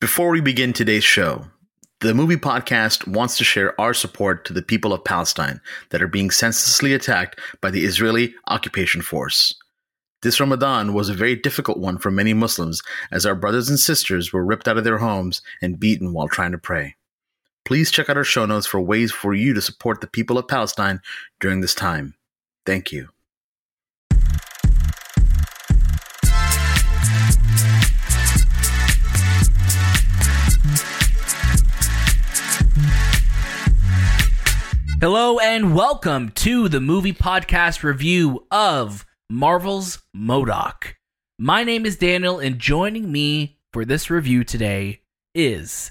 Before we begin today's show, the movie podcast wants to share our support to the people of Palestine that are being senselessly attacked by the Israeli occupation force. This Ramadan was a very difficult one for many Muslims as our brothers and sisters were ripped out of their homes and beaten while trying to pray. Please check out our show notes for ways for you to support the people of Palestine during this time. Thank you. And welcome to the movie podcast review of Marvel's MODOK. My name is Daniel, and joining me for this review today is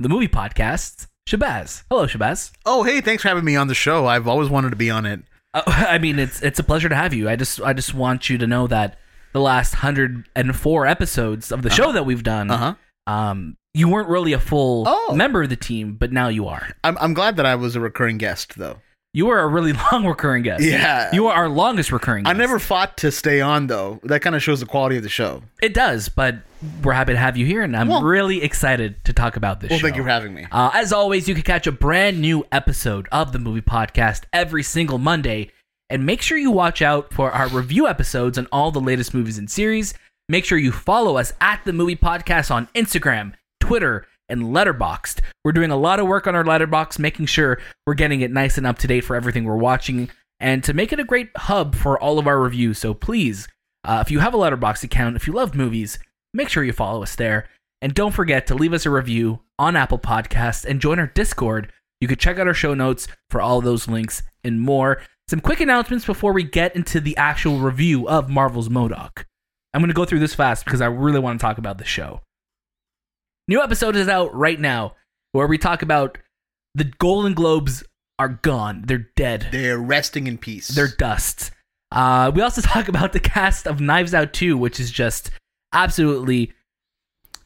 the movie podcast, Shahbaz. Hello, Shahbaz. Oh, hey, thanks for having me on the show. I've always wanted to be on it. Uh, I mean, it's it's a pleasure to have you. I just I just want you to know that the last hundred and four episodes of the show that we've done, Uh-huh. Um, you weren't really a full Oh. member of the team, but now you are. I'm, I'm glad that I was a recurring guest, though. You are a really long recurring guest. Yeah. you are our longest recurring. I never fought to stay on, though. That kind of shows the quality of the show. It does, but we're happy to have you here, and I'm Well- really excited to talk about this. Well, show. thank you for having me. Uh, as always, you can catch a brand new episode of the movie podcast every single Monday, and make sure you watch out for our review episodes on all the latest movies and series. Make sure you follow us at the movie podcast on Instagram, Twitter, and Letterboxd. We're doing a lot of work on our Letterboxd, making sure we're getting it nice and up to date for everything we're watching, and to make it a great hub for all of our reviews. So please, uh, if you have a Letterboxd account, if you love movies, make sure you follow us there. And don't forget to leave us a review on Apple Podcasts and join our Discord. You can check out our show notes for all those links and more. Some quick announcements before we get into the actual review of Marvel's MODOK. I'm going to go through this fast because I really want to talk about the show. New episode is out right now where we talk about the Golden Globes are gone. They're dead. They're resting in peace. They're dust. Uh, we also talk about the cast of Knives Out 2, which is just absolutely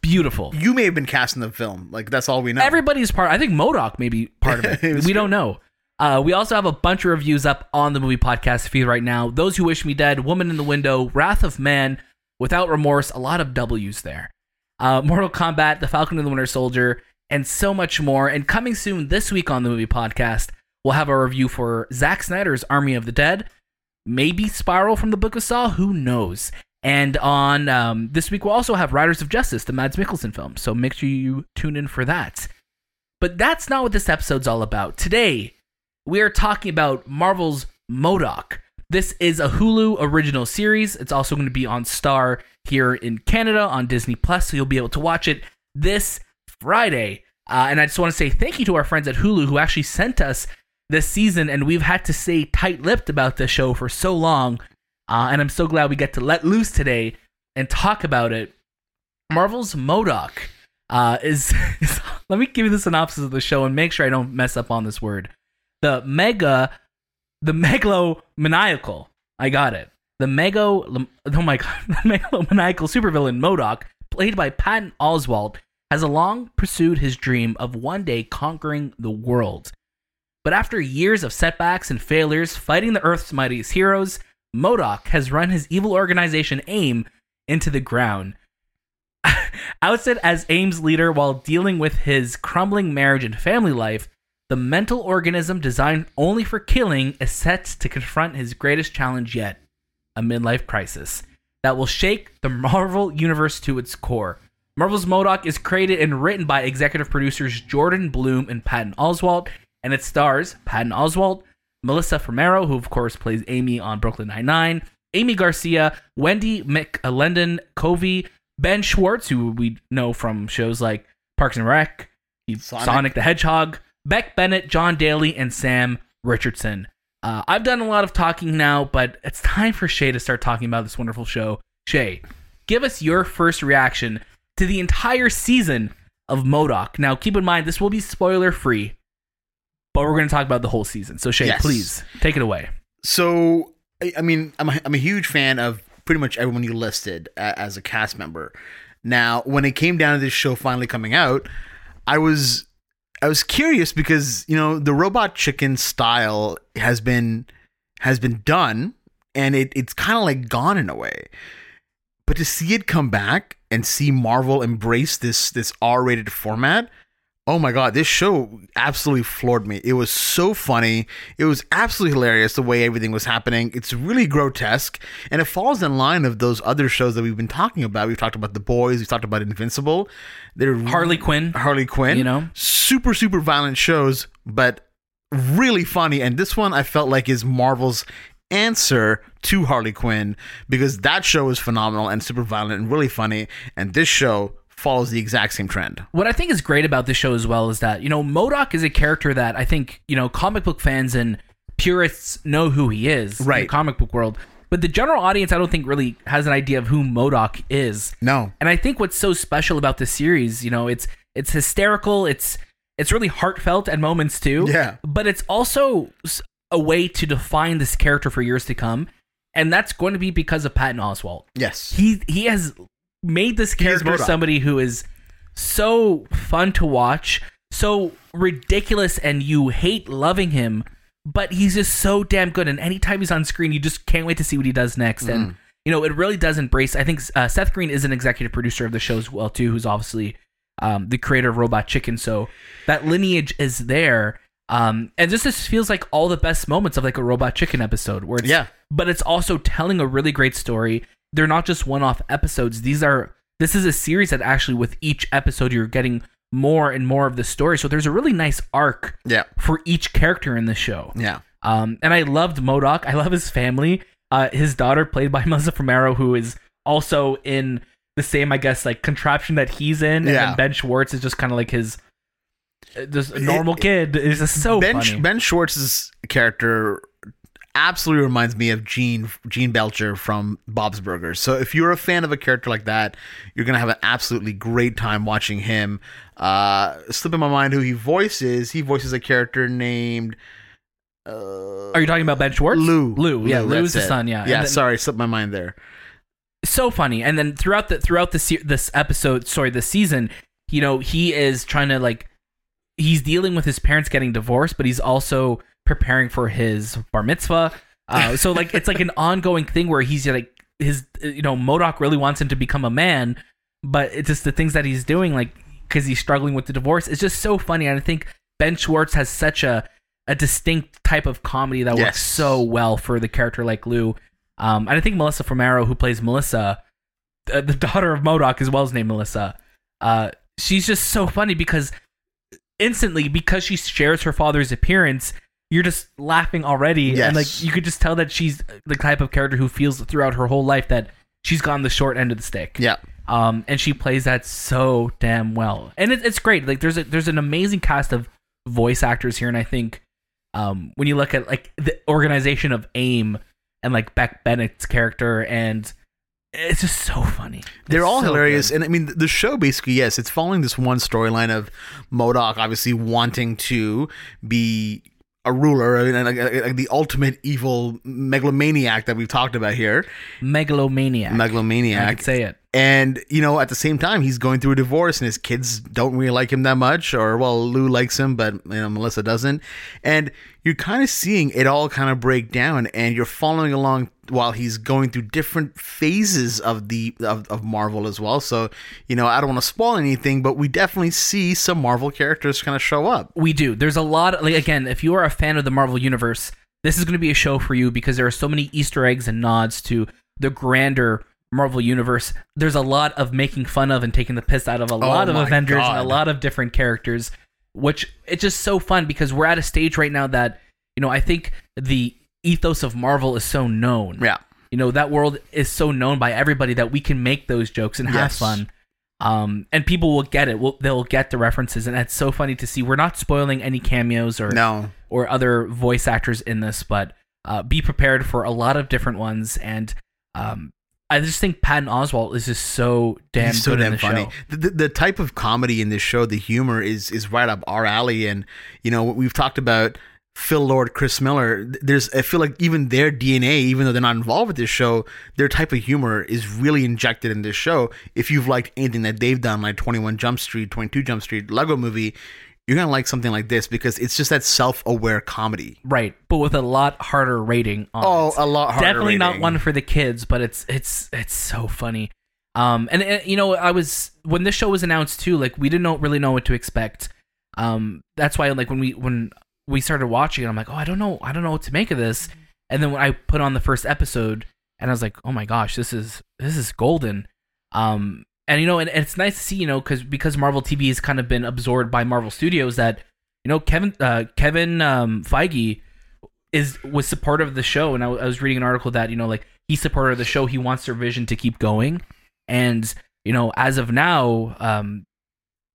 beautiful. you may have been cast in the film. Like, that's all we know. Everybody's part. I think MODOK may be part of it. It we true. don't know. Uh, we also have a bunch of reviews up on the movie podcast feed right now. Those Who Wish Me Dead, Woman in the Window, Wrath of Man, Without Remorse, a lot of W's there. Uh, Mortal Kombat, The Falcon and the Winter Soldier, and so much more. And coming soon this week on the movie podcast, we'll have a review for Zack Snyder's Army of the Dead, maybe Spiral from the Book of Saw, who knows. And on um, this week, we'll also have Riders of Justice, the Mads Mikkelsen film. So make sure you tune in for that. But that's not what this episode's all about. Today, we are talking about Marvel's MODOK. This is a Hulu original series. It's also going to be on Star here in Canada on Disney Plus, so you'll be able to watch it this Friday. Uh, and I just want to say thank you to our friends at Hulu who actually sent us this season, and we've had to stay tight-lipped about this show for so long. Uh, and I'm so glad we get to let loose today and talk about it. Marvel's MODOK uh, is, is. Let me give you the synopsis of the show and make sure I don't mess up on this word. The mega, the megalomaniacal. I got it. The mega. Oh my god, the megalomaniacal supervillain MODOK, played by Patton Oswalt, has long pursued his dream of one day conquering the world. But after years of setbacks and failures fighting the Earth's mightiest heroes, MODOK has run his evil organization AIM into the ground. Ousted as AIM's leader while dealing with his crumbling marriage and family life, the mental organism designed only for killing is set to confront his greatest challenge yet a midlife crisis that will shake the Marvel universe to its core. Marvel's MODOK is created and written by executive producers Jordan Blum and Patton Oswalt, and it stars Patton Oswalt, Melissa Fumero, who of course plays Amy on Brooklyn Nine-Nine, Aimee Garcia, Wendi McLendon Covey, Ben Schwartz, who we know from shows like Parks and Rec, Sonic. Sonic, the Hedgehog, Beck Bennett, Jon Daly, and Sam Richardson. Uh, I've done a lot of talking now, but it's time for Shay to start talking about this wonderful show. Shay, give us your first reaction to the entire season of MODOK. Now, keep in mind, this will be spoiler free, but we're going to talk about the whole season. So, Shay, Yes. please take it away. So, I, I mean, I'm a, I'm a huge fan of pretty much everyone you listed as a cast member. Now, when it came down to this show finally coming out, I was I was curious because you know the robot chicken style has been has been done and it it's kind of like gone in a way. But to see it come back and see Marvel embrace this this R-rated format, oh my god, this show absolutely floored me. It was so funny. It was absolutely hilarious the way everything was happening. It's really grotesque, and it falls in line of those other shows that we've been talking about. We've talked about The Boys. We've talked about Invincible. They're Harley Quinn. Harley Quinn. You know? super super violent shows, but really funny. And this one I felt like is Marvel's answer to Harley Quinn because that show is phenomenal and super violent and really funny, and this show follows the exact same trend. What I think is great about this show as well is that, you know, MODOK is a character that I think, you know, comic book fans and purists know who he is in Right. the comic book world. But the general audience, I don't think really has an idea of who MODOK is. No. And I think what's so special about this series, you know, it's it's hysterical, it's it's really heartfelt at moments too. Yeah. But it's also a way to define this character for years to come, and that's going to be because of Patton Oswalt. Yes. He he has made this character somebody who is so fun to watch, so ridiculous, and you hate loving him, but he's just so damn good. And anytime he's on screen, you just can't wait to see what he does next. Mm. And you know, it really does embrace. I think uh, Seth Green is an executive producer of the show as well too, who's obviously um, the creator of Robot Chicken. So that lineage is there. Um, and this just feels like all the best moments of like a Robot Chicken episode, where it's Yeah. but it's also telling a really great story. They're not just one-off episodes. These are this is a series that actually with each episode you're getting more and more of the story. So there's a really nice arc Yeah. for each character in the show. Yeah. Um, and I loved MODOK. I love his family. Uh, his daughter, played by Melissa Fumero, who is also in the same, I guess, like contraption that he's in. And Yeah. then Ben Schwartz is just kind of like his, uh, just normal kid. Is just so ben funny. Ben Schwartz's character absolutely reminds me of Gene Gene Belcher from Bob's Burgers. So if you're a fan of a character like that, you're gonna have an absolutely great time watching him. Uh, slip in my mind who he voices. He voices a character named uh, Are you talking about Ben Schwartz? Lou. Lou, yeah, Lou is the son, yeah. Yeah, then- sorry, slipped my mind there. so funny. And then throughout the throughout the this episode, sorry, this season, you know, he is trying to like he's dealing with his parents getting divorced, but he's also preparing for his bar mitzvah. Uh, so like it's like an ongoing thing where he's like his you know MODOK really wants him to become a man, but it's just the things that he's doing like because he's struggling with the divorce. It's just so funny, and I think Ben Schwartz has such a a distinct type of comedy that Yes. works so well for the character like Lou. Um, and I think Melissa Fumero, who plays Melissa, uh, the daughter of MODOK, as well as named Melissa, uh, she's just so funny because instantly, because she shares her father's appearance, you're just laughing already, Yes. and like you could just tell that she's the type of character who feels throughout her whole life that she's gotten the short end of the stick. Yeah. Um, and she plays that so damn well, and it, it's great. Like there's a there's an amazing cast of voice actors here, and I think um, when you look at like the organization of AIM and like Beck Bennett's character, and it's just so funny. They're It's all so hilarious, good. and I mean the show basically yes, it's following this one storyline of MODOK obviously wanting to be a ruler and like, like, like the ultimate evil megalomaniac that we've talked about here, megalomaniac. I megalomaniac. could say it. And you know, at the same time, he's going through a divorce, and his kids don't really like him that much. Or well, Lou likes him, but you know, Melissa doesn't. And you're kind of seeing it all kind of break down, and you're following along while he's going through different phases of the of, of Marvel as well. So you know, I don't want to spoil anything, but we definitely see some Marvel characters kind of show up. We do. There's a lot. Like again, if you are a fan of the Marvel universe, this is going to be a show for you because there are so many Easter eggs and nods to the grander Marvel universe. There's a lot of making fun of and taking the piss out of a lot of Oh my Avengers and a lot of different characters, which it's just so fun because we're at a stage right now that you know I think the ethos of Marvel is so known. Yeah, You know that world is so known by everybody that we can make those jokes and have fun. Um, and people will get it. Will they'll get the references, and it's so funny to see. We're not spoiling any cameos or no, or other voice actors in this, but uh, be prepared for a lot of different ones. And um, I just think Patton Oswalt is just so damn so damn funny. The, the, the type of comedy in this show, the humor is is right up our alley. And you know, we've talked about Phil Lord, Chris Miller. There's, I feel like even their DNA, even though they're not involved with this show, their type of humor is really injected in this show. If you've liked anything that they've done, like Twenty One Jump Street, Twenty Two Jump Street, Lego Movie, you're gonna like something like this because it's just that self aware comedy. Right, but with a lot harder rating. On Oh, it. a lot harder. definitely not one for the kids, but it's it's it's so funny. Um, and, and you know, I was when this show was announced too. Like we didn't really know what to expect. Um, that's why like when we when we started watching it, I'm like, oh, I don't know, I don't know what to make of this. And then when I put on the first episode, and I was like, oh my gosh, this is this is golden. Um, and you know, and, and it's nice to see, you know, because because Marvel TV has kind of been absorbed by Marvel Studios that you know Kevin uh, Kevin um, Feige is was supportive of the show, and I, I was reading an article that you know like he's supportive of the show, he wants their vision to keep going, and you know as of now, um,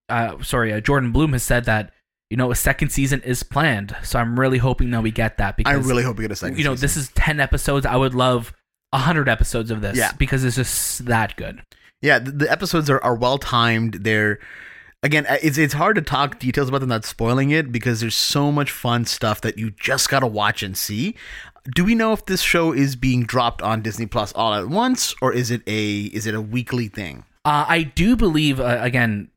uh, sorry, uh, Jordan Blum has said that you know a second season is planned, so I'm really hoping that we get that because I really hope we get a second. you know season. this is 10 episodes i would love 100 episodes of this Yeah. because it's just that good Yeah, the, the episodes are, are well timed. They're again, uh, it's it's hard to talk details about them without spoiling it because there's so much fun stuff that you just gotta watch and see. Do we know if this show is being dropped on Disney Plus all at once, or is it a is it a weekly thing? uh, i do believe uh, again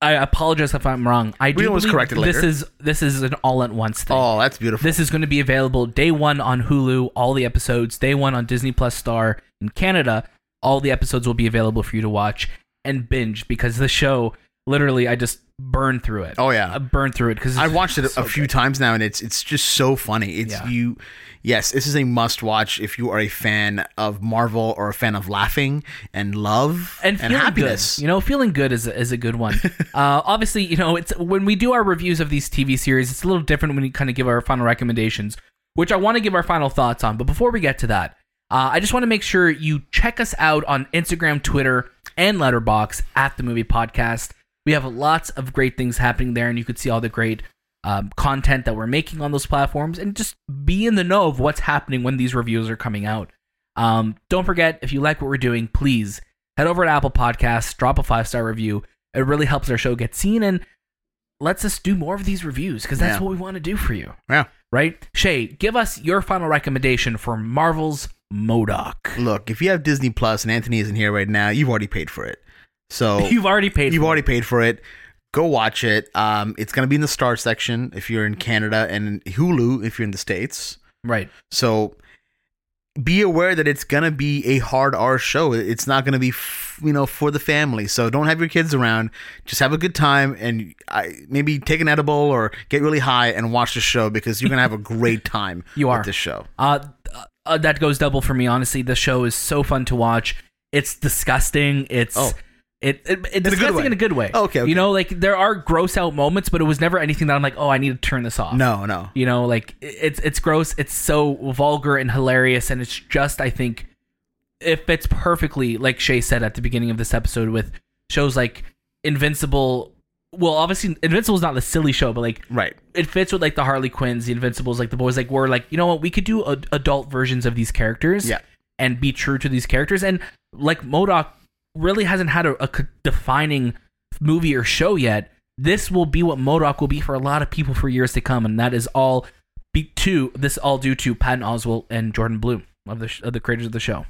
i apologize if i'm wrong i do can always believe correct this later. is this is an all-at-once thing Oh, that's beautiful. this is going to be available day one on hulu all the episodes day one on disney plus star in canada all the episodes will be available for you to watch and binge because the show literally i just burned through it oh yeah, i burned through it because I've watched it a, few times now, and it's it's just so funny. It's Yeah. you, yes, this is a must watch if you are a fan of Marvel or a fan of laughing and love and feeling happiness. good. You know, feeling good is a, is a good one. uh, obviously, you know, it's when we do our reviews of these TV series, it's a little different when we kind of give our final recommendations, which I want to give our final thoughts on. But before we get to that, uh, I just want to make sure you check us out on Instagram, Twitter, and Letterboxd at the Movie Podcast. We have lots of great things happening there, and you could see all the great um, content that we're making on those platforms, and just be in the know of what's happening when these reviews are coming out. Um, don't forget, if you like what we're doing, please head over to Apple Podcasts, drop a five star review. It really helps our show get seen and lets us do more of these reviews because that's Yeah. what we want to do for you, yeah. right? Shay, give us your final recommendation for Marvel's MODOK. Look, if you have Disney Plus and Anthony isn't here right now, you've already paid for it. So You've already paid. you've for already it. paid for it. Go watch it. Um, it's gonna be in the Star section if you're in Canada, and Hulu if you're in the states. right. So be aware that it's gonna be a hard R show. It's not gonna be, f- you know, for the family. So don't have your kids around. Just have a good time and I, maybe take an edible or get really high and watch the show because you're gonna have a great time. You with are. this show. Uh, uh, that goes double for me. Honestly, the show is so fun to watch. It's disgusting. It's Oh. it, it it's a good disgusting way. in a good way. Okay, okay. You know, like there are gross out moments, but it was never anything that I'm like, oh, I need to turn this off. No, no. You know, like it's it's gross. It's so vulgar and hilarious, and it's just I think it fits perfectly, like Shay said at the beginning of this episode, with shows like Invincible. Well, obviously, Invincible's not the silly show, but like Right. it fits with like the Harley Quinns, the Invincibles, like the boys. Like we're like, you know what, we could do ad- adult versions of these characters, Yeah. and be true to these characters. And like MODOK really hasn't had a, defining movie or show yet. This will be what MODOK will be for a lot of people for years to come, and that is all be to this all due to Patton Oswalt and Jordan Blum of the sh- of the creators of the show.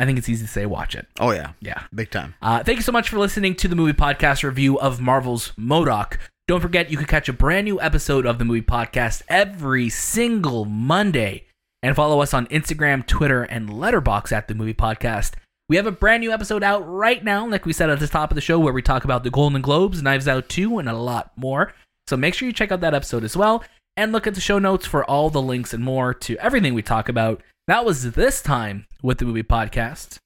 I think it's easy to say, watch it. Oh yeah. Yeah. Big time. Uh, thank you so much for listening to the movie podcast review of Marvel's MODOK. Don't forget, you can catch a brand new episode of the movie podcast every single Monday and follow us on Instagram, Twitter, and Letterboxd at the movie podcast. We have a brand new episode out right now, like we said at the top of the show, where we talk about the Golden Globes, Knives Out 2, and a lot more. So make sure you check out that episode as well and look at the show notes for all the links and more to everything we talk about. That was this time with the movie podcast,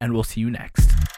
and we'll see you next.